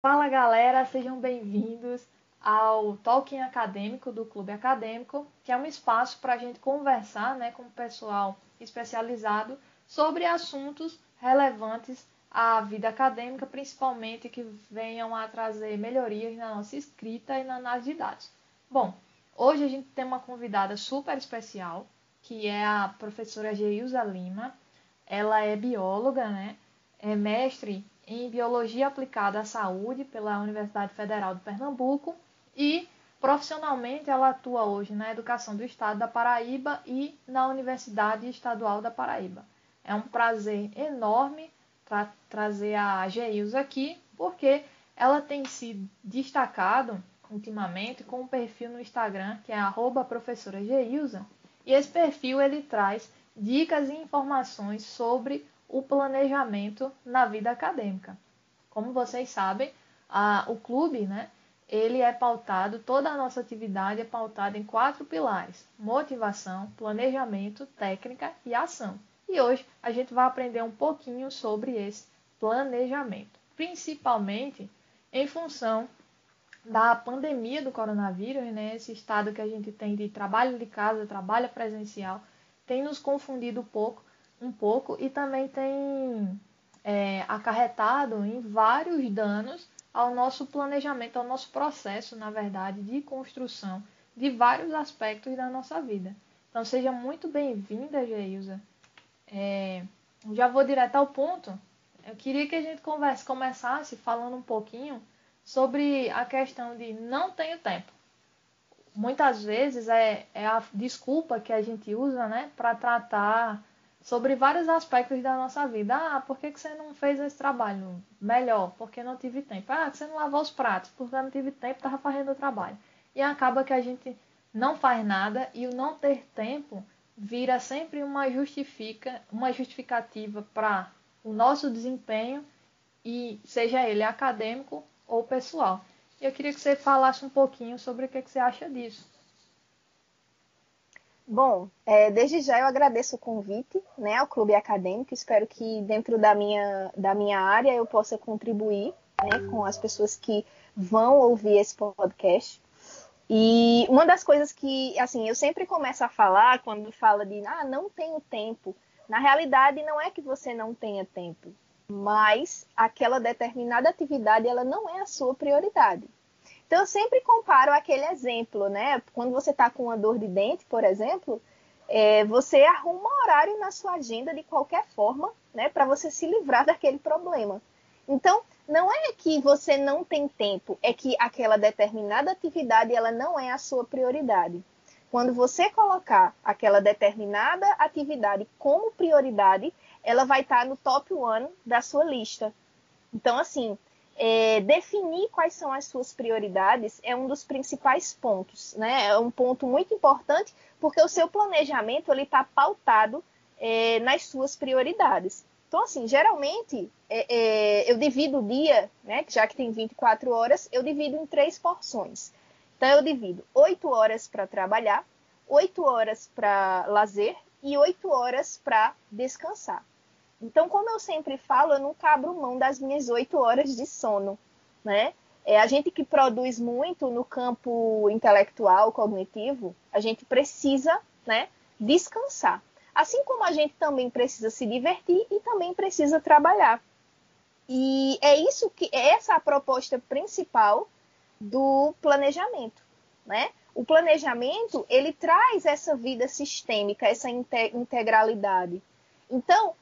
Fala galera, sejam bem-vindos ao Talking Acadêmico do Clube Acadêmico, que é um espaço para a gente conversar né, com o pessoal especializado sobre assuntos relevantes à vida acadêmica, principalmente que venham a trazer melhorias na nossa escrita e na análise de dados. Bom, hoje a gente tem uma convidada super especial, que é a professora Geilza Lima. Ela é bióloga, né? É mestre em Biologia Aplicada à Saúde pela Universidade Federal de Pernambuco e profissionalmente ela atua hoje na Educação do Estado da Paraíba e na Universidade Estadual da Paraíba. É um prazer enorme tra trazer a Geilza aqui, porque ela tem se destacado ultimamente com um perfil no Instagram que é professora Geilza, e esse perfil ele traz dicas e informações sobre o planejamento na vida acadêmica. Como vocês sabem, a, o clube, né, ele é pautado, toda a nossa atividade é pautada em quatro pilares: motivação, planejamento, técnica e ação. E hoje a gente vai aprender um pouquinho sobre esse planejamento, principalmente em função da pandemia do coronavírus, né? Esse estado que a gente tem de trabalho de casa, trabalho presencial, tem nos confundido um pouco, um pouco e também tem é, acarretado em vários danos ao nosso planejamento, ao nosso processo, na verdade, de construção de vários aspectos da nossa vida. Então, seja muito bem-vinda, Geilza. É, já vou direto ao ponto. Eu queria que a gente converse, começasse falando um pouquinho sobre a questão de não tenho tempo. Muitas vezes é, é a desculpa que a gente usa né, para tratar sobre vários aspectos da nossa vida. Ah, por que, que você não fez esse trabalho melhor? Porque não tive tempo. Ah, você não lavou os pratos? Porque não tive tempo, estava fazendo o trabalho. E acaba que a gente não faz nada e o não ter tempo vira sempre uma justifica, uma justificativa para o nosso desempenho e seja ele acadêmico ou pessoal. Eu queria que você falasse um pouquinho sobre o que, que você acha disso. Bom, é, desde já eu agradeço o convite né, ao Clube Acadêmico. Espero que dentro da minha, da minha área eu possa contribuir né, com as pessoas que vão ouvir esse podcast. E uma das coisas que, assim, eu sempre começo a falar quando fala de, ah, não tenho tempo. Na realidade, não é que você não tenha tempo, mas aquela determinada atividade, ela não é a sua prioridade. Então, eu sempre comparo aquele exemplo, né? Quando você está com uma dor de dente, por exemplo, é, você arruma um horário na sua agenda de qualquer forma, né? Para você se livrar daquele problema. Então, não é que você não tem tempo, é que aquela determinada atividade ela não é a sua prioridade. Quando você colocar aquela determinada atividade como prioridade, ela vai estar no top one da sua lista. Então, assim, é, definir quais são as suas prioridades é um dos principais pontos, né? É um ponto muito importante porque o seu planejamento ele está pautado é, nas suas prioridades. Então, assim, geralmente é, é, eu divido o dia, né, já que tem 24 horas, eu divido em três porções. Então, eu divido 8 horas para trabalhar, 8 horas para lazer e 8 horas para descansar. Então, como eu sempre falo, eu nunca abro mão das minhas 8 horas de sono, né? É, a gente que produz muito no campo intelectual, cognitivo, a gente precisa né, descansar. Assim como a gente também precisa se divertir e também precisa trabalhar. E é isso que é essa a proposta principal do planejamento, né? O planejamento ele traz essa vida sistêmica, essa integralidade. Então,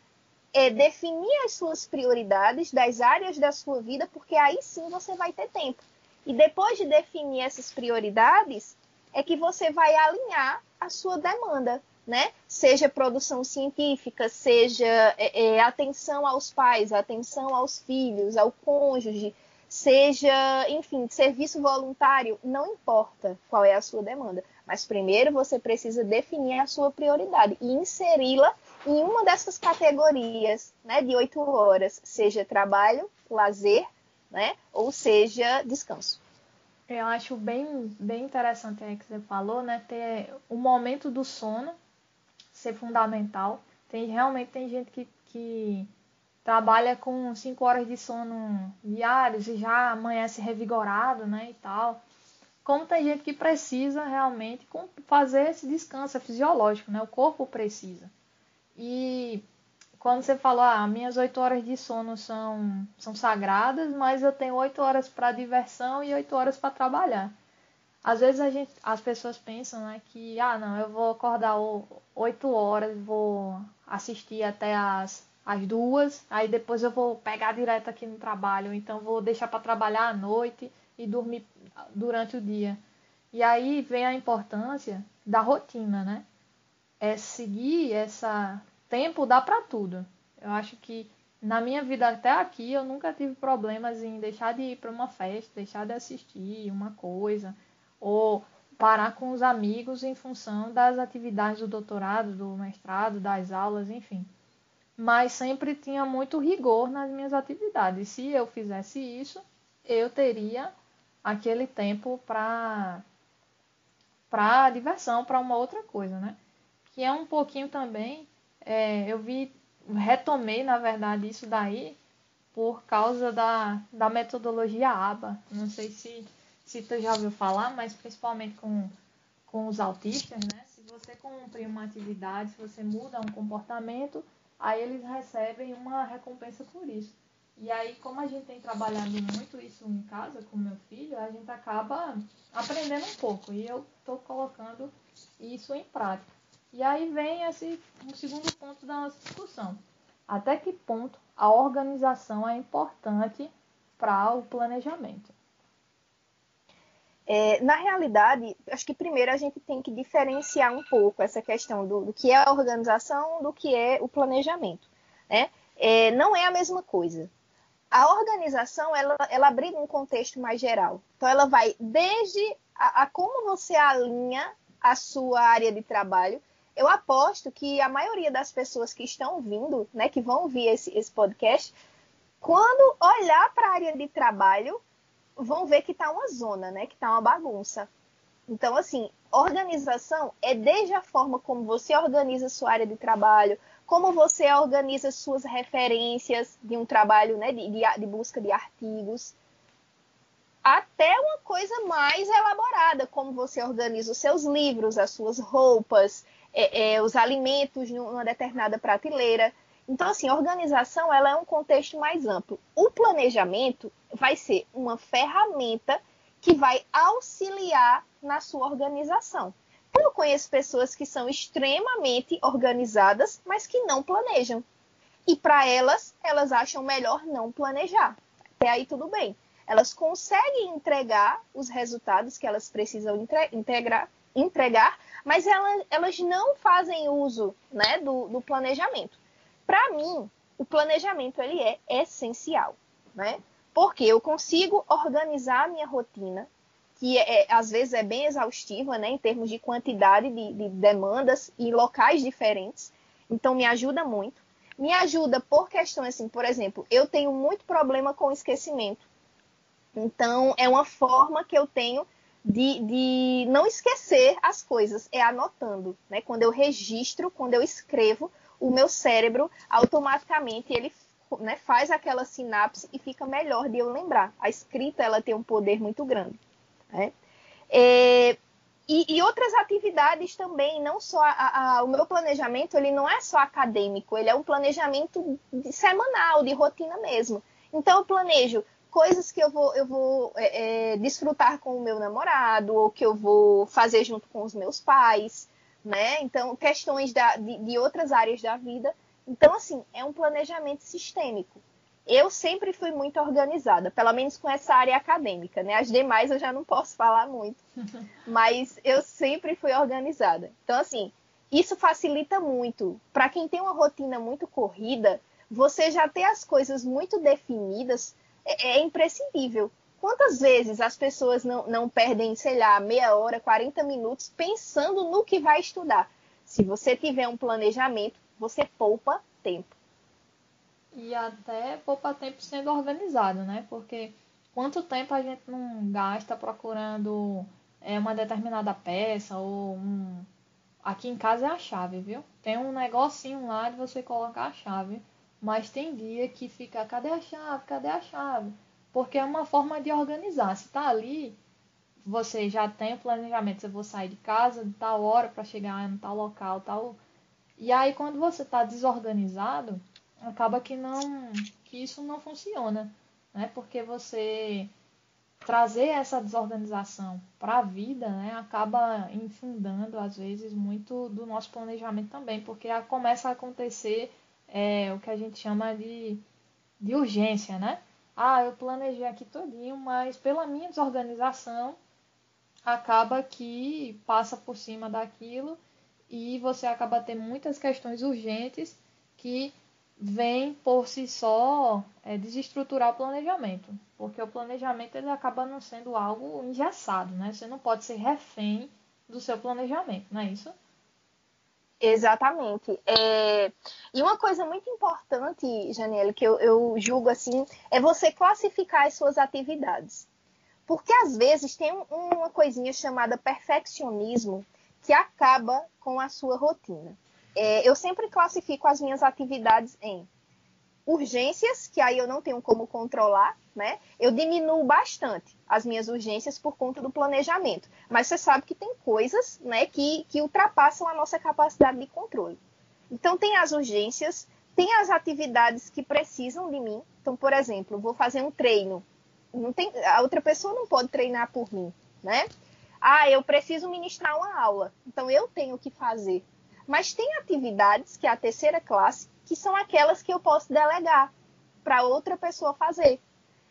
é definir as suas prioridades das áreas da sua vida, porque aí sim você vai ter tempo. E depois de definir essas prioridades, é que você vai alinhar a sua demanda né? Seja produção científica, seja é, é, atenção aos pais, atenção aos filhos, ao cônjuge, seja, enfim, serviço voluntário, não importa qual é a sua demanda, mas primeiro você precisa definir a sua prioridade e inseri-la em uma dessas categorias, né, de oito horas, seja trabalho, lazer, né, ou seja descanso. Eu acho bem, bem interessante aí que você falou, né, ter o momento do sono ser fundamental. Tem realmente tem gente que, que trabalha com 5 horas de sono diários e já amanhece revigorado, né, e tal. Como tem gente que precisa realmente fazer esse descanso fisiológico, né? O corpo precisa. E quando você falou, ah, minhas 8 horas de sono são, são sagradas, mas eu tenho 8 horas para diversão e 8 horas para trabalhar. Às vezes a gente, as pessoas pensam né, que, ah, não, eu vou acordar 8 horas, vou assistir até as às duas, aí depois eu vou pegar direto aqui no trabalho, então vou deixar para trabalhar à noite e dormir durante o dia. E aí vem a importância da rotina, né? É seguir essa tempo dá para tudo. Eu acho que na minha vida até aqui eu nunca tive problemas em deixar de ir para uma festa, deixar de assistir uma coisa ou parar com os amigos em função das atividades do doutorado, do mestrado, das aulas, enfim mas sempre tinha muito rigor nas minhas atividades. Se eu fizesse isso, eu teria aquele tempo para para diversão, para uma outra coisa, né? Que é um pouquinho também, é, eu vi, retomei na verdade isso daí por causa da, da metodologia ABA. Não sei se, se tu já ouviu falar, mas principalmente com, com os autistas, né? Se você cumprir uma atividade, se você muda um comportamento, aí eles recebem uma recompensa por isso. E aí, como a gente tem trabalhado muito isso em casa com meu filho, a gente acaba aprendendo um pouco. E eu estou colocando isso em prática. E aí vem esse um segundo ponto da nossa discussão. Até que ponto a organização é importante para o planejamento? É, na realidade, acho que primeiro a gente tem que diferenciar um pouco essa questão do, do que é a organização do que é o planejamento. Né? É, não é a mesma coisa. A organização ela, ela abriga um contexto mais geral. Então, ela vai desde a, a como você alinha a sua área de trabalho. Eu aposto que a maioria das pessoas que estão vindo, né, que vão ouvir esse, esse podcast, quando olhar para a área de trabalho, vão ver que está uma zona, né? Que está uma bagunça. Então, assim, organização é desde a forma como você organiza sua área de trabalho, como você organiza suas referências de um trabalho né, de, de, de busca de artigos, até uma coisa mais elaborada, como você organiza os seus livros, as suas roupas, é, é, os alimentos numa determinada prateleira. Então, assim, organização ela é um contexto mais amplo. O planejamento vai ser uma ferramenta que vai auxiliar na sua organização. Eu conheço pessoas que são extremamente organizadas, mas que não planejam. E para elas, elas acham melhor não planejar. Até aí tudo bem. Elas conseguem entregar os resultados que elas precisam integrar, entregar, mas elas, elas não fazem uso né, do, do planejamento. Para mim, o planejamento ele é essencial, né? Porque eu consigo organizar a minha rotina, que é, é, às vezes é bem exaustiva, né, em termos de quantidade de, de demandas e locais diferentes. Então me ajuda muito. Me ajuda por questões assim, por exemplo, eu tenho muito problema com esquecimento. Então é uma forma que eu tenho de, de não esquecer as coisas, é anotando, né? Quando eu registro, quando eu escrevo, o meu cérebro automaticamente ele né, faz aquela sinapse e fica melhor de eu lembrar. A escrita ela tem um poder muito grande. Né? É, e, e, outras atividades também, não só a, a, o meu planejamento, ele não é só acadêmico, ele é um planejamento de, semanal, de rotina mesmo. Então eu planejo coisas que eu vou, eu vou é, é, desfrutar com o meu namorado, ou que eu vou fazer junto com os meus pais, né? Então, questões da, de, de outras áreas da vida. Então, assim, é um planejamento sistêmico. Eu sempre fui muito organizada, pelo menos com essa área acadêmica, né? As demais eu já não posso falar muito, mas eu sempre fui organizada. Então, assim, isso facilita muito. Para quem tem uma rotina muito corrida, você já ter as coisas muito definidas é, é imprescindível. Quantas vezes as pessoas não, não perdem, sei lá, meia hora, 40 minutos pensando no que vai estudar? Se você tiver um planejamento, você poupa tempo. E até poupa tempo sendo organizado, né? Porque quanto tempo a gente não gasta procurando é, uma determinada peça ou um... Aqui em casa é a chave, viu? Tem um negocinho lá de você colocar a chave mas tem dia que fica, cadê a chave? Cadê a chave? Porque é uma forma de organizar. Se tá ali, você já tem o planejamento, eu vou sair de casa de tal hora para chegar em tal local, tal. E aí quando você está desorganizado, acaba que não que isso não funciona, né? Porque você trazer essa desorganização para a vida, né, acaba infundando às vezes muito do nosso planejamento também, porque começa a acontecer é, o que a gente chama de, de urgência, né? Ah, eu planejei aqui todinho, mas pela minha desorganização acaba que passa por cima daquilo e você acaba tendo muitas questões urgentes que vêm por si só é, desestruturar o planejamento, porque o planejamento ele acaba não sendo algo engessado, né? Você não pode ser refém do seu planejamento, não é isso? Exatamente. É... E uma coisa muito importante, Janelle, que eu, eu julgo assim, é você classificar as suas atividades. Porque às vezes tem uma coisinha chamada perfeccionismo que acaba com a sua rotina. É, eu sempre classifico as minhas atividades em urgências, que aí eu não tenho como controlar, né? Eu diminuo bastante as minhas urgências por conta do planejamento. Mas você sabe que tem coisas, né, que, que ultrapassam a nossa capacidade de controle. Então tem as urgências, tem as atividades que precisam de mim. Então, por exemplo, vou fazer um treino. Não tem, a outra pessoa não pode treinar por mim, né? Ah, eu preciso ministrar uma aula. Então eu tenho que fazer. Mas tem atividades, que é a terceira classe, que são aquelas que eu posso delegar para outra pessoa fazer.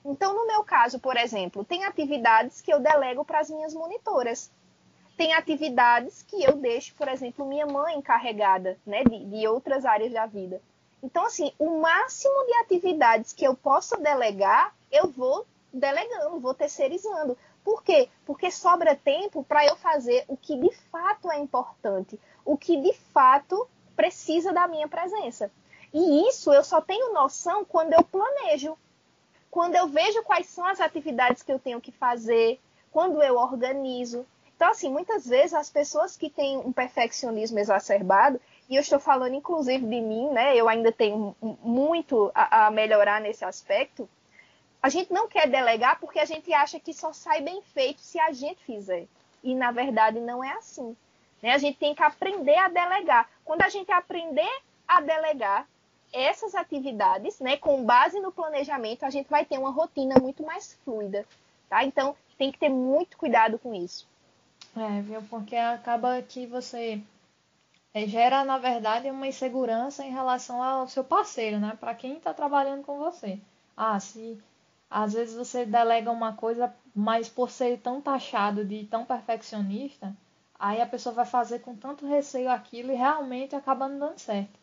Então, no meu caso, por exemplo, tem atividades que eu delego para as minhas monitoras. Tem atividades que eu deixo, por exemplo, minha mãe encarregada né, de, de outras áreas da vida. Então, assim, o máximo de atividades que eu possa delegar, eu vou delegando, vou terceirizando. Por quê? Porque sobra tempo para eu fazer o que de fato é importante, o que de fato precisa da minha presença. E isso eu só tenho noção quando eu planejo, quando eu vejo quais são as atividades que eu tenho que fazer, quando eu organizo. Então, assim, muitas vezes as pessoas que têm um perfeccionismo exacerbado, e eu estou falando inclusive de mim, né? Eu ainda tenho muito a, a melhorar nesse aspecto. A gente não quer delegar porque a gente acha que só sai bem feito se a gente fizer. E na verdade não é assim. Né? A gente tem que aprender a delegar. Quando a gente aprender a delegar, essas atividades, né, com base no planejamento, a gente vai ter uma rotina muito mais fluida, tá? Então, tem que ter muito cuidado com isso. É, viu? Porque acaba que você é, gera, na verdade, uma insegurança em relação ao seu parceiro, né? Para quem está trabalhando com você. Ah, se às vezes você delega uma coisa, mas por ser tão taxado de tão perfeccionista, aí a pessoa vai fazer com tanto receio aquilo e realmente acaba não dando certo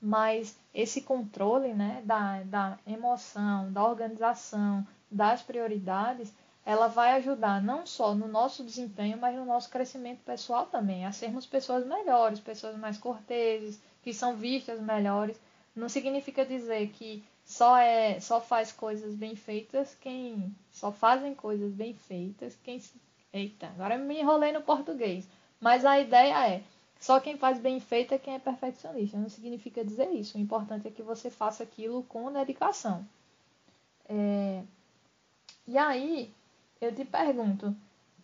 mas esse controle né, da, da emoção, da organização, das prioridades, ela vai ajudar não só no nosso desempenho, mas no nosso crescimento pessoal também, a sermos pessoas melhores, pessoas mais corteses, que são vistas melhores. Não significa dizer que só é só faz coisas bem feitas quem só fazem coisas bem feitas quem eita agora me enrolei no português mas a ideia é só quem faz bem feito é quem é perfeccionista. Não significa dizer isso. O importante é que você faça aquilo com dedicação. É... E aí, eu te pergunto,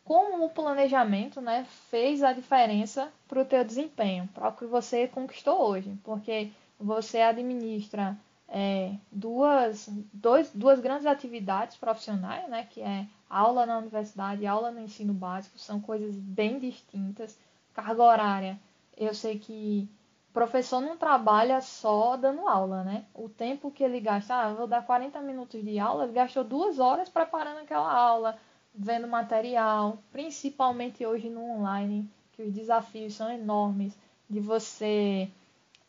como o planejamento né, fez a diferença para o teu desempenho, para o que você conquistou hoje? Porque você administra é, duas, dois, duas grandes atividades profissionais, né, que é aula na universidade e aula no ensino básico, são coisas bem distintas carga horária, eu sei que professor não trabalha só dando aula, né? O tempo que ele gasta, ah, eu vou dar 40 minutos de aula, ele gastou duas horas preparando aquela aula, vendo material, principalmente hoje no online, que os desafios são enormes de você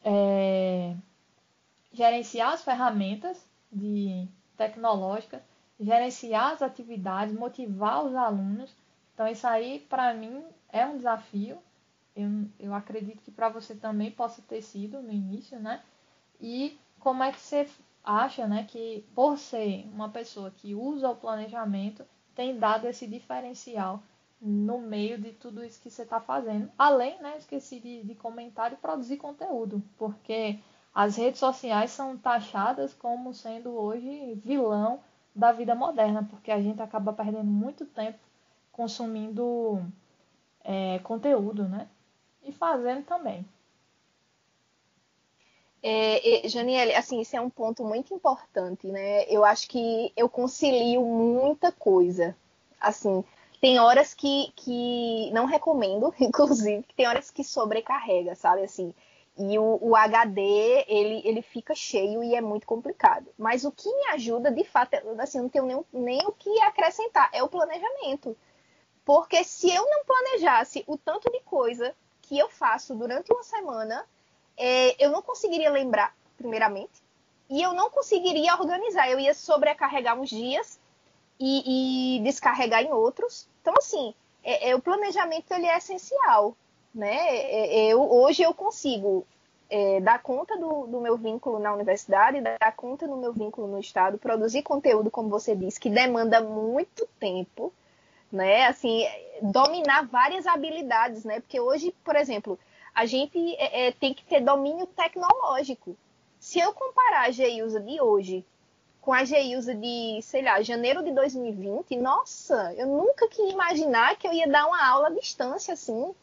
é, gerenciar as ferramentas de tecnológicas, gerenciar as atividades, motivar os alunos. Então isso aí para mim é um desafio eu, eu acredito que para você também possa ter sido no início, né? E como é que você acha, né, que por ser uma pessoa que usa o planejamento, tem dado esse diferencial no meio de tudo isso que você está fazendo. Além, né, esqueci de, de comentar e produzir conteúdo, porque as redes sociais são taxadas como sendo hoje vilão da vida moderna, porque a gente acaba perdendo muito tempo consumindo é, conteúdo, né? E fazendo também. É, Janiele, assim, isso é um ponto muito importante, né? Eu acho que eu concilio muita coisa. Assim, tem horas que, que não recomendo, inclusive, tem horas que sobrecarrega, sabe? Assim, e o, o, HD, ele, ele fica cheio e é muito complicado. Mas o que me ajuda, de fato, é, assim, não tenho nem, nem o que acrescentar, é o planejamento. Porque se eu não planejasse o tanto de coisa que eu faço durante uma semana, é, eu não conseguiria lembrar, primeiramente, e eu não conseguiria organizar. Eu ia sobrecarregar uns dias e, e descarregar em outros. Então, assim, é, é, o planejamento ele é essencial né? É, é, eu, hoje eu consigo é, dar conta do, do, meu vínculo na universidade, dar conta do meu vínculo no estado, produzir conteúdo, como você disse, que demanda muito tempo, né? Assim, dominar várias habilidades, né? Porque hoje, por exemplo, a gente é, é, tem que ter domínio tecnológico. Se eu comparar a GIUSA de hoje com a GIUSA de, sei lá, janeiro de 2020, nossa, eu nunca queria imaginar que eu ia dar uma aula à distância assim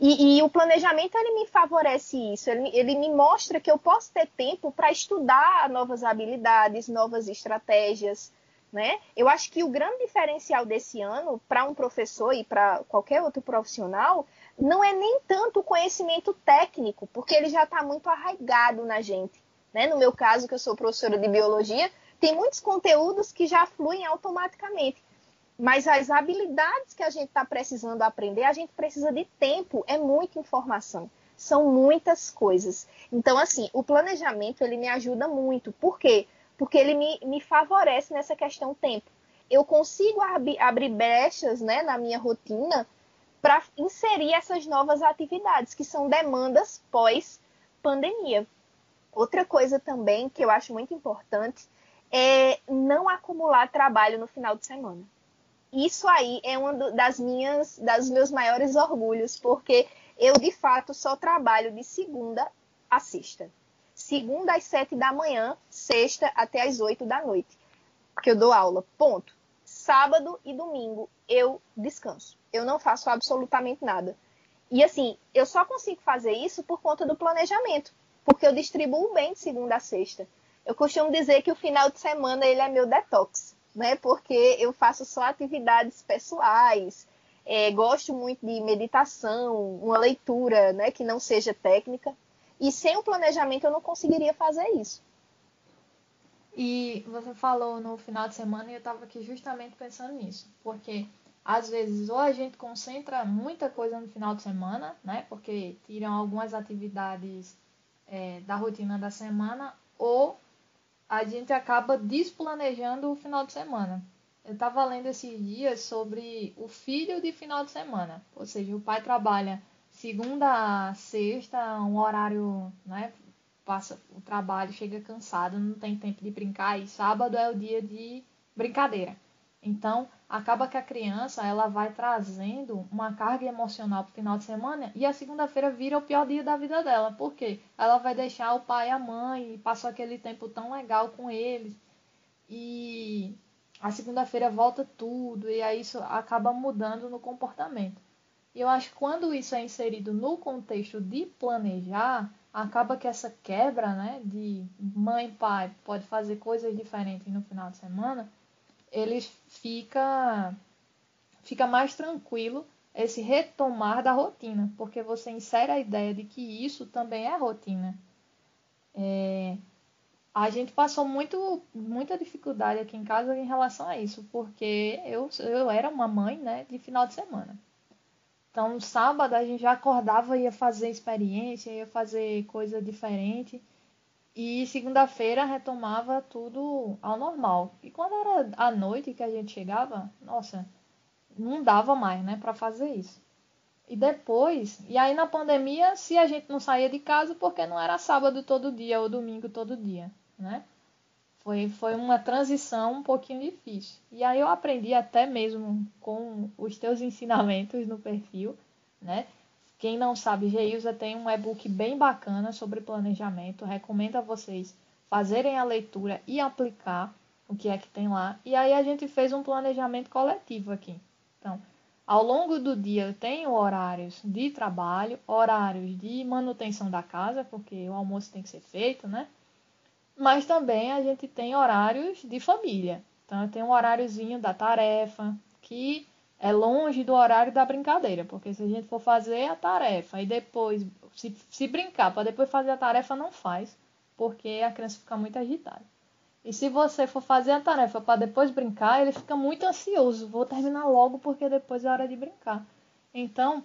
e, e, o planejamento ele me favorece isso, ele, ele me mostra que eu posso ter tempo para estudar novas habilidades, novas estratégias. Né? Eu acho que o grande diferencial desse ano para um professor e para qualquer outro profissional não é nem tanto o conhecimento técnico, porque ele já está muito arraigado na gente. Né? No meu caso, que eu sou professora de biologia, tem muitos conteúdos que já fluem automaticamente. Mas as habilidades que a gente está precisando aprender, a gente precisa de tempo, é muita informação. São muitas coisas. Então, assim, o planejamento ele me ajuda muito. Por quê? Porque ele me, me favorece nessa questão tempo. Eu consigo ab abrir brechas né, na minha rotina para inserir essas novas atividades, que são demandas pós-pandemia. Outra coisa também que eu acho muito importante é não acumular trabalho no final de semana isso aí é uma das minhas, das meus maiores orgulhos, porque eu de fato só trabalho de segunda a sexta. Segunda às sete da manhã, sexta até às oito da noite, que eu dou aula. Ponto. Sábado e domingo eu descanso. Eu não faço absolutamente nada. E assim, eu só consigo fazer isso por conta do planejamento, porque eu distribuo bem de segunda a sexta. Eu costumo dizer que o final de semana ele é meu detox né? Porque eu faço só atividades pessoais, é, gosto muito de meditação, uma leitura, né? Que não seja técnica. E sem o planejamento eu não conseguiria fazer isso. E você falou no final de semana e eu estava aqui justamente pensando nisso, porque às vezes ou a gente concentra muita coisa no final de semana, né? Porque tiram algumas atividades é, da rotina da semana, ou a gente acaba desplanejando o final de semana. Eu estava lendo esses dias sobre o filho de final de semana, ou seja, o pai trabalha segunda a sexta, um horário, né? Passa o trabalho, chega cansado, não tem tempo de brincar e sábado é o dia de brincadeira. Então, acaba que a criança ela vai trazendo uma carga emocional para o final de semana e a segunda-feira vira o pior dia da vida dela. Por quê? Ela vai deixar o pai e a mãe e passou aquele tempo tão legal com eles. E a segunda-feira volta tudo e aí isso acaba mudando no comportamento. E eu acho que quando isso é inserido no contexto de planejar, acaba que essa quebra, né, de mãe e pai pode fazer coisas diferentes no final de semana, ele fica fica mais tranquilo esse retomar da rotina, porque você insere a ideia de que isso também é rotina. É, a gente passou muito, muita dificuldade aqui em casa em relação a isso, porque eu, eu era uma mãe né, de final de semana. Então, sábado a gente já acordava, ia fazer experiência, ia fazer coisa diferente. E segunda-feira retomava tudo ao normal. E quando era a noite que a gente chegava, nossa, não dava mais, né, para fazer isso. E depois, e aí na pandemia, se a gente não saía de casa, porque não era sábado todo dia ou domingo todo dia, né? Foi, foi uma transição um pouquinho difícil. E aí eu aprendi até mesmo com os teus ensinamentos no perfil, né? Quem não sabe, Geilza tem um e-book bem bacana sobre planejamento. Recomendo a vocês fazerem a leitura e aplicar o que é que tem lá. E aí a gente fez um planejamento coletivo aqui. Então, ao longo do dia eu tenho horários de trabalho, horários de manutenção da casa, porque o almoço tem que ser feito, né? Mas também a gente tem horários de família. Então eu tenho um horáriozinho da tarefa, que é longe do horário da brincadeira, porque se a gente for fazer a tarefa e depois se, se brincar para depois fazer a tarefa, não faz, porque a criança fica muito agitada. E se você for fazer a tarefa para depois brincar, ele fica muito ansioso. Vou terminar logo porque depois é hora de brincar. Então,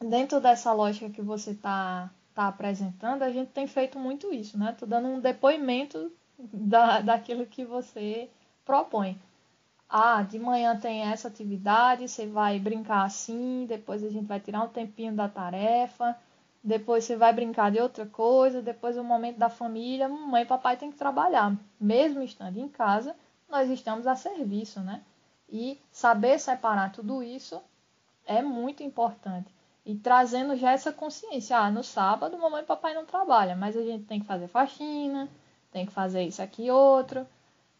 dentro dessa lógica que você está tá apresentando, a gente tem feito muito isso, né? Tô dando um depoimento da, daquilo que você propõe ah, de manhã tem essa atividade, você vai brincar assim, depois a gente vai tirar um tempinho da tarefa, depois você vai brincar de outra coisa, depois o momento da família, mãe e papai tem que trabalhar. Mesmo estando em casa, nós estamos a serviço, né? E saber separar tudo isso é muito importante. E trazendo já essa consciência, ah, no sábado mamãe e papai não trabalham, mas a gente tem que fazer faxina, tem que fazer isso aqui outro.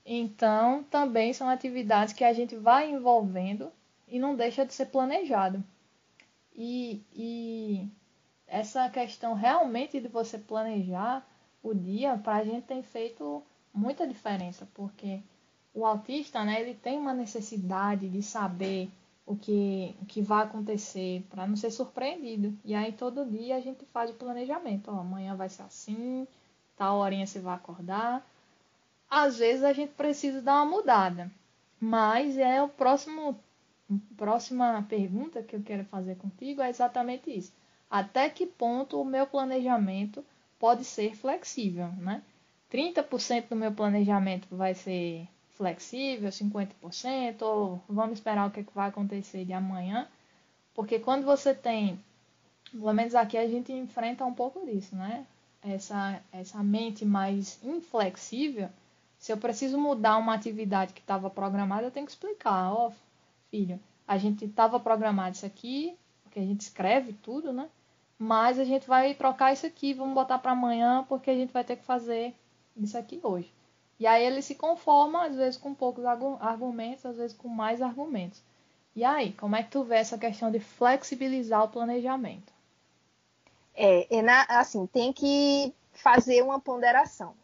Então, também são atividades que a gente vai envolvendo e não deixa de ser planejado. E, e essa questão realmente de você planejar o dia, para a gente tem feito muita diferença, porque o autista, né, ele tem uma necessidade de saber o que, o que vai acontecer para não ser surpreendido. E aí todo dia a gente faz o planejamento. Ó, amanhã vai ser assim, tal horinha você vai acordar, às vezes a gente precisa dar uma mudada. Mas é o próximo próxima pergunta que eu quero fazer contigo é exatamente isso. Até que ponto o meu planejamento pode ser flexível, né? 30% do meu planejamento vai ser flexível, 50%, ou vamos esperar o que, é que vai acontecer de amanhã. Porque quando você tem, pelo menos aqui a gente enfrenta um pouco disso, né? Essa, essa mente mais inflexível, se eu preciso mudar uma atividade que estava programada, eu tenho que explicar. Ó, oh, filho, a gente estava programado isso aqui, porque a gente escreve tudo, né? Mas a gente vai trocar isso aqui, vamos botar para amanhã, porque a gente vai ter que fazer isso aqui hoje. E aí ele se conforma, às vezes com poucos argumentos, às vezes com mais argumentos. E aí, como é que tu vê essa questão de flexibilizar o planejamento? É, é na, assim, tem que fazer uma ponderação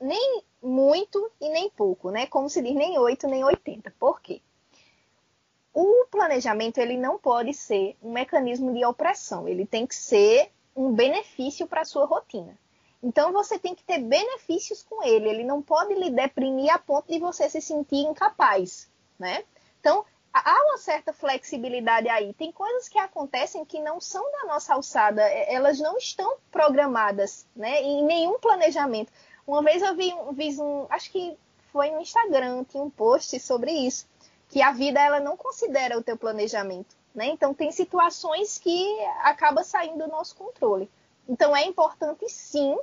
nem muito e nem pouco, né? Como se diz, nem 8 nem 80. Por quê? O planejamento ele não pode ser um mecanismo de opressão, ele tem que ser um benefício para a sua rotina. Então você tem que ter benefícios com ele, ele não pode lhe deprimir a ponto de você se sentir incapaz, né? Então há uma certa flexibilidade aí. Tem coisas que acontecem que não são da nossa alçada, elas não estão programadas, né? Em nenhum planejamento. Uma vez eu vi, vi um, acho que foi no Instagram, tinha um post sobre isso, que a vida ela não considera o teu planejamento, né? Então tem situações que acaba saindo do nosso controle. Então é importante sim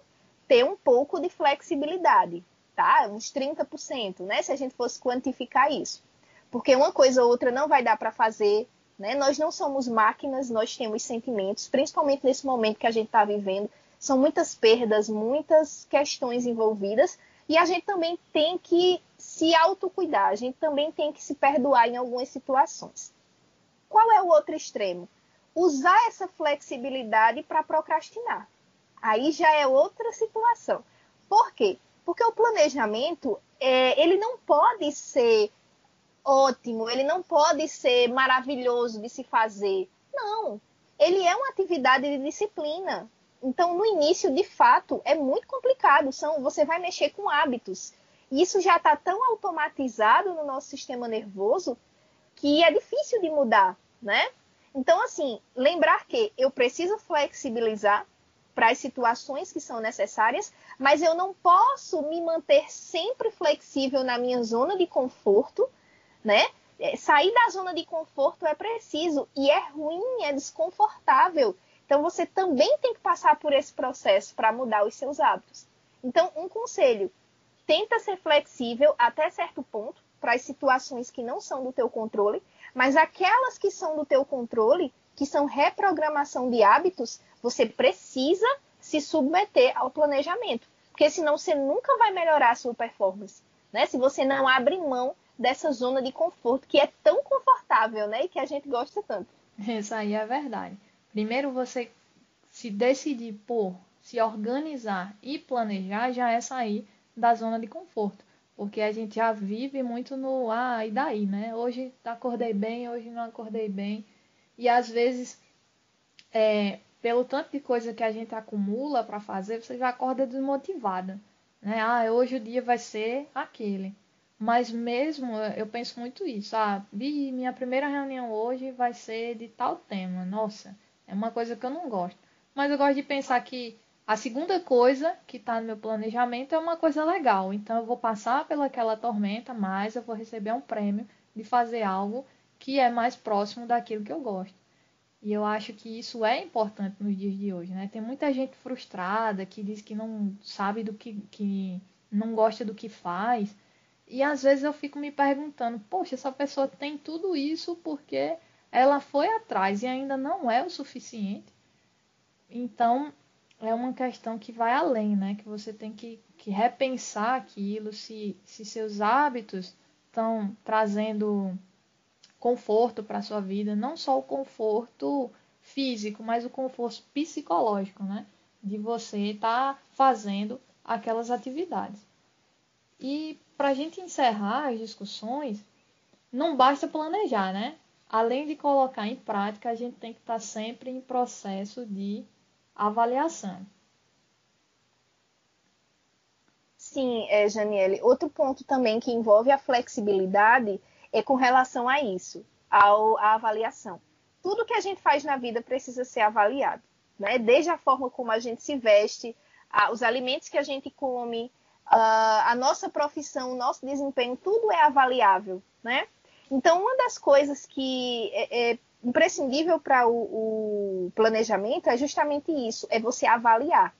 ter um pouco de flexibilidade, tá? Uns 30%, né? Se a gente fosse quantificar isso. Porque uma coisa ou outra não vai dar para fazer, né? Nós não somos máquinas, nós temos sentimentos, principalmente nesse momento que a gente está vivendo são muitas perdas, muitas questões envolvidas, e a gente também tem que se autocuidar, a gente também tem que se perdoar em algumas situações. Qual é o outro extremo? Usar essa flexibilidade para procrastinar. Aí já é outra situação. Por quê? Porque o planejamento, é, ele não pode ser ótimo, ele não pode ser maravilhoso de se fazer. Não. Ele é uma atividade de disciplina. Então, no início, de fato, é muito complicado. São, você vai mexer com hábitos. E isso já está tão automatizado no nosso sistema nervoso que é difícil de mudar, né? Então, assim, lembrar que eu preciso flexibilizar para as situações que são necessárias, mas eu não posso me manter sempre flexível na minha zona de conforto, né? É, sair da zona de conforto é preciso e é ruim, é desconfortável. Então você também tem que passar por esse processo para mudar os seus hábitos. Então, um conselho: tenta ser flexível até certo ponto para as situações que não são do teu controle, mas aquelas que são do teu controle, que são reprogramação de hábitos, você precisa se submeter ao planejamento, porque senão você nunca vai melhorar a sua performance, né? Se você não abre mão dessa zona de conforto que é tão confortável, né? E que a gente gosta tanto. Isso aí é verdade. Primeiro você se decidir por se organizar e planejar já é sair da zona de conforto. Porque a gente já vive muito no ah, e daí, né? Hoje acordei bem, hoje não acordei bem. E às vezes, é, pelo tanto de coisa que a gente acumula para fazer, você já acorda desmotivada. Né? Ah, hoje o dia vai ser aquele. Mas mesmo, eu penso muito isso. Ah, minha primeira reunião hoje vai ser de tal tema. Nossa, é uma coisa que eu não gosto. Mas eu gosto de pensar que a segunda coisa que está no meu planejamento é uma coisa legal. Então eu vou passar pelaquela tormenta, mas eu vou receber um prêmio de fazer algo que é mais próximo daquilo que eu gosto. E eu acho que isso é importante nos dias de hoje, né? Tem muita gente frustrada que diz que não sabe do que, que não gosta do que faz. E às vezes eu fico me perguntando, poxa, essa pessoa tem tudo isso porque ela foi atrás e ainda não é o suficiente. Então, é uma questão que vai além, né? Que você tem que, que repensar aquilo, se, se seus hábitos estão trazendo conforto para a sua vida, não só o conforto físico, mas o conforto psicológico, né? De você estar tá fazendo aquelas atividades. E para a gente encerrar as discussões, não basta planejar, né? Além de colocar em prática, a gente tem que estar tá sempre em processo de avaliação. Sim, é, Janiele. Outro ponto também que envolve a flexibilidade é com relação a isso, ao, à avaliação. Tudo que a gente faz na vida precisa ser avaliado, né? Desde a forma como a gente se veste, a, os alimentos que a gente come, a, a nossa profissão, o nosso desempenho, tudo é avaliável, né? Então, uma das coisas que é, é imprescindível para o, o, planejamento é justamente isso, é você avaliar.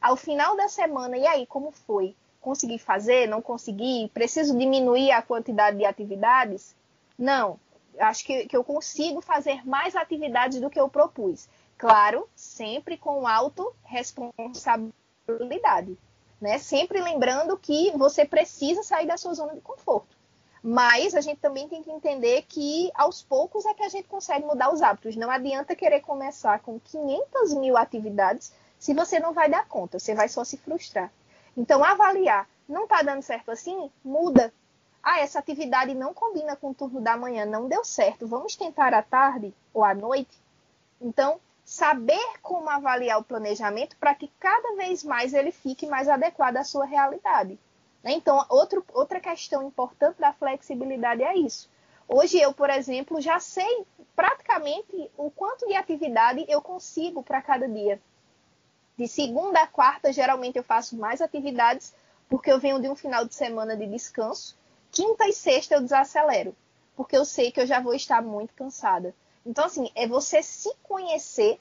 Ao final da semana, e aí, como foi? Consegui fazer? Não consegui? Preciso diminuir a quantidade de atividades? Não, acho que, que eu consigo fazer mais atividades do que eu propus. Claro, sempre com autorresponsabilidade. Né? Sempre lembrando que você precisa sair da sua zona de conforto. Mas a gente também tem que entender que aos poucos é que a gente consegue mudar os hábitos. Não adianta querer começar com 500 mil atividades se você não vai dar conta, você vai só se frustrar. Então, avaliar, não está dando certo assim? Muda. Ah, essa atividade não combina com o turno da manhã, não deu certo, vamos tentar à tarde ou à noite? Então, saber como avaliar o planejamento para que cada vez mais ele fique mais adequado à sua realidade. Né? Então, outro, outra questão importante da flexibilidade é isso. Hoje eu, por exemplo, já sei praticamente o quanto de atividade eu consigo para cada dia. De segunda a quarta, geralmente eu faço mais atividades, porque eu venho de um final de semana de descanso. Quinta e sexta eu desacelero, porque eu sei que eu já vou estar muito cansada. Então, assim, é você se conhecer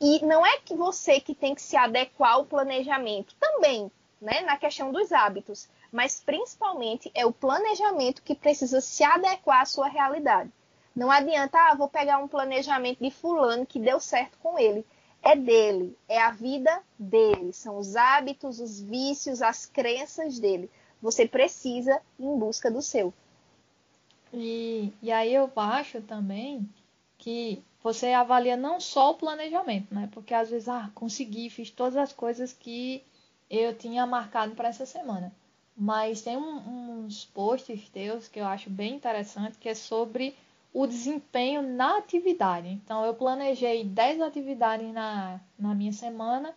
e não é que você que tem que se adequar ao planejamento. Também, né, na questão dos hábitos mas principalmente é o planejamento que precisa se adequar à sua realidade. Não adianta, ah, vou pegar um planejamento de fulano que deu certo com ele. É dele, é a vida dele, são os hábitos, os vícios, as crenças dele. Você precisa ir em busca do seu. E, e aí eu acho também que você avalia não só o planejamento, né? Porque às vezes, ah, consegui, fiz todas as coisas que eu tinha marcado para essa semana. Mas tem um, uns posts teus que eu acho bem interessante, que é sobre o desempenho na atividade. Então, eu planejei 10 atividades na, na minha semana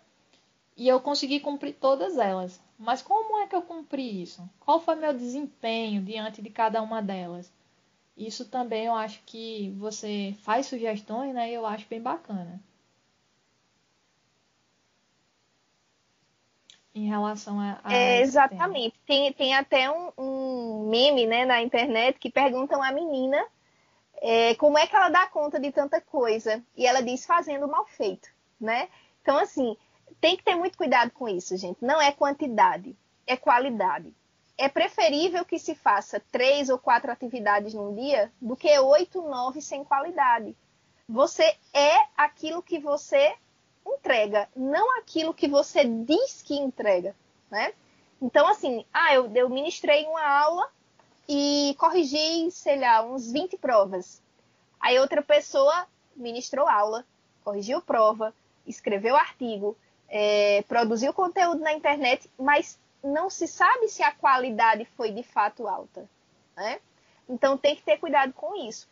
e eu consegui cumprir todas elas. Mas como é que eu cumpri isso? Qual foi meu desempenho diante de cada uma delas? Isso também eu acho que você faz sugestões, né? Eu acho bem bacana. em relação a. a é, exatamente. Tem, tem até um, um, meme né, na internet que perguntam à menina é, como é que ela dá conta de tanta coisa. E ela diz fazendo mal feito. Né? Então, assim, tem que ter muito cuidado com isso, gente. Não é quantidade, é qualidade. É preferível que se faça três ou quatro atividades num dia do que oito, nove sem qualidade. Você é aquilo que você entrega, não aquilo que você diz que entrega, né? Então, assim, ah, eu, eu ministrei uma aula e corrigi, sei lá, uns 20 provas. Aí outra pessoa ministrou aula, corrigiu prova, escreveu artigo, é, produziu conteúdo na internet, mas não se sabe se a qualidade foi de fato alta. Né? Então tem que ter cuidado com isso.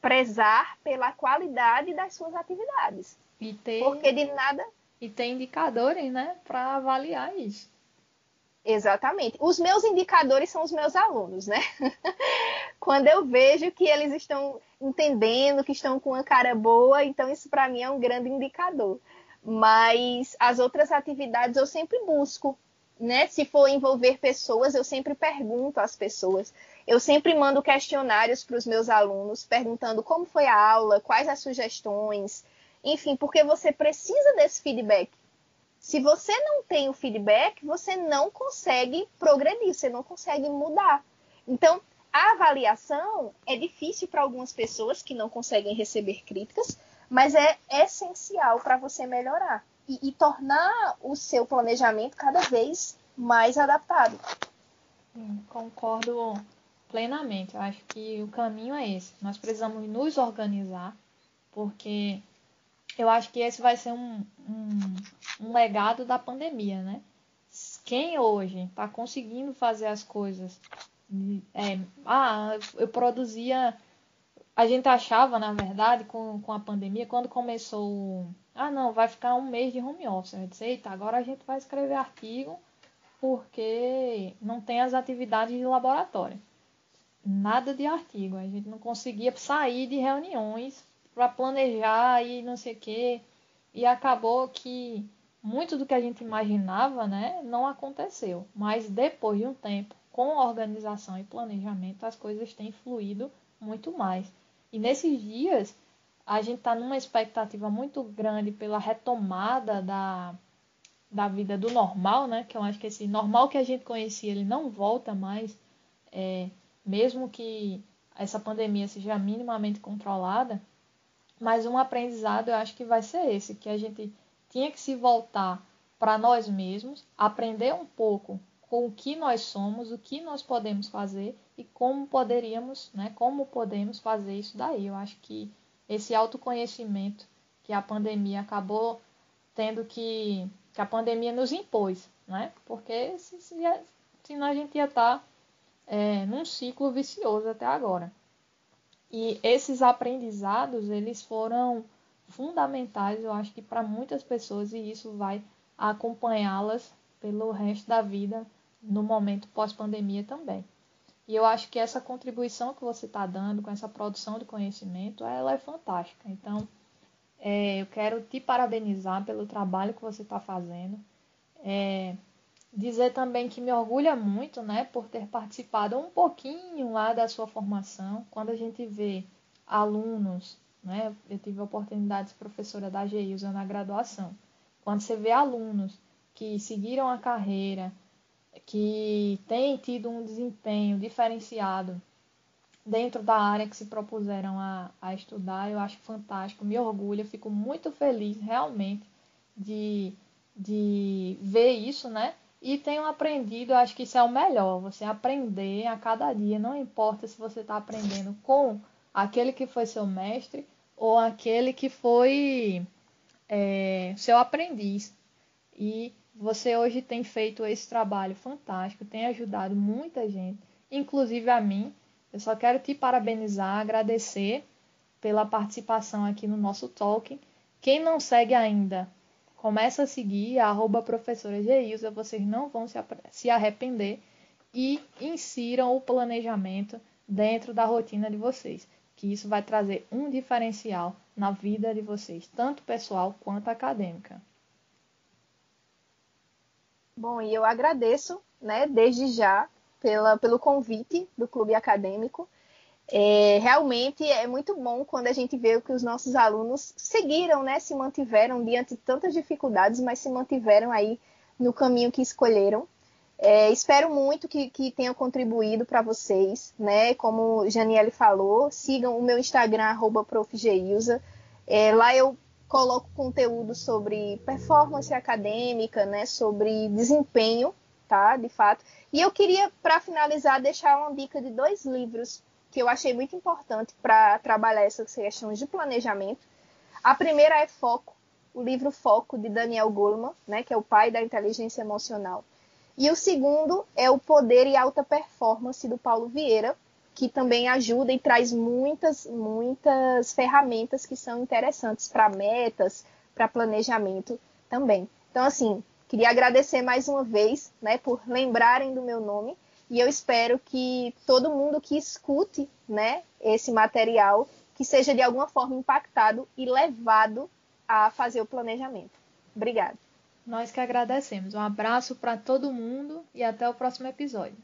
Prezar pela qualidade das suas atividades. E ter, Porque de nada. E tem indicadores, né, para avaliar isso. Exatamente. Os meus indicadores são os meus alunos, né? Quando eu vejo que eles estão entendendo, que estão com uma cara boa, então isso para mim é um grande indicador. Mas as outras atividades eu sempre busco, né? Se for envolver pessoas, eu sempre pergunto às pessoas. Eu sempre mando questionários para os meus alunos, perguntando como foi a aula, quais as sugestões, enfim, porque você precisa desse feedback. Se você não tem o feedback, você não consegue progredir, você não consegue mudar. Então, a avaliação é difícil para algumas pessoas que não conseguem receber críticas, mas é essencial para você melhorar e, e, tornar o seu planejamento cada vez mais adaptado. concordo plenamente. Eu acho que o caminho é esse. Nós precisamos nos organizar, porque eu acho que esse vai ser um, um, um legado da pandemia, né? Quem hoje está conseguindo fazer as coisas, é, ah, eu produzia, a gente achava, na verdade, com, com a pandemia, quando começou, ah, não, vai ficar um mês de home office, eu disse, eita, agora a gente vai escrever artigo porque não tem as atividades de laboratório. Nada de artigo, a gente não conseguia sair de reuniões para planejar e não sei o quê. E acabou que muito do que a gente imaginava, né, não aconteceu. Mas depois de um tempo, com organização e planejamento, as coisas têm fluído muito mais. E nesses dias, a gente está numa expectativa muito grande pela retomada da, da vida do normal, né? Que eu acho que esse normal que a gente conhecia, ele não volta mais, é, mesmo que essa pandemia seja minimamente controlada. Mas um aprendizado eu acho que vai ser esse, que a gente tinha que se voltar para nós mesmos, aprender um pouco com o que nós somos, o que nós podemos fazer e como poderíamos, né, como podemos fazer isso daí. Eu acho que esse autoconhecimento que a pandemia acabou tendo que que a pandemia nos impôs, né? Porque se, se, senão a gente ia estar tá, é, num ciclo vicioso até agora. E esses aprendizados, eles foram fundamentais, eu acho que para muitas pessoas, e isso vai acompanhá-las pelo resto da vida no momento pós-pandemia também. E eu acho que essa contribuição que você está dando com essa produção de conhecimento, ela é fantástica. Então, é, eu quero te parabenizar pelo trabalho que você está fazendo. É, dizer também que me orgulha muito, né, por ter participado um pouquinho lá da sua formação. Quando a gente vê alunos, né, eu tive a oportunidade de professora da GEIUSA na graduação. Quando você vê alunos que seguiram a carreira, que têm tido um desempenho diferenciado dentro da área que se propuseram a, a estudar, eu acho fantástico, me orgulha, fico muito feliz realmente de, de ver isso, né? E tenho aprendido, acho que isso é o melhor, você aprender a cada dia, não importa se você está aprendendo com aquele que foi seu mestre ou aquele que foi é, seu aprendiz. E você hoje tem feito esse trabalho fantástico, tem ajudado muita gente, inclusive a mim. Eu só quero te parabenizar, agradecer pela participação aqui no nosso Talking. Quem não segue ainda, Começa a seguir a arroba professora Geilza, vocês não vão se arrepender e insiram o planejamento dentro da rotina de vocês, que isso vai trazer um diferencial na vida de vocês, tanto pessoal quanto acadêmica. Bom, e eu agradeço, né, desde já, pela, pelo convite do Clube Acadêmico. É, realmente é muito bom quando a gente vê que os nossos alunos seguiram, né, se mantiveram diante de tantas dificuldades, mas se mantiveram aí no caminho que escolheram. É, espero muito que, que tenha contribuído para vocês, né? Como Janiele falou, sigam o meu Instagram, profgeilza. É, lá eu coloco conteúdo sobre performance acadêmica, né, sobre desempenho, tá, de fato. E eu queria, para finalizar, deixar uma dica de dois livros que eu achei muito importante para trabalhar essas questões de planejamento. A primeira é Foco, o livro Foco de Daniel Goleman, né, que é o pai da inteligência emocional. E o segundo é o Poder e Alta Performance do Paulo Vieira, que também ajuda e traz muitas, muitas ferramentas que são interessantes para metas, para planejamento também. Então, assim, queria agradecer mais uma vez, né, por lembrarem do meu nome e eu espero que todo mundo que escute, né, esse material, que seja de alguma forma impactado e levado a fazer o planejamento. Obrigada. Nós que agradecemos. Um abraço para todo mundo e até o próximo episódio.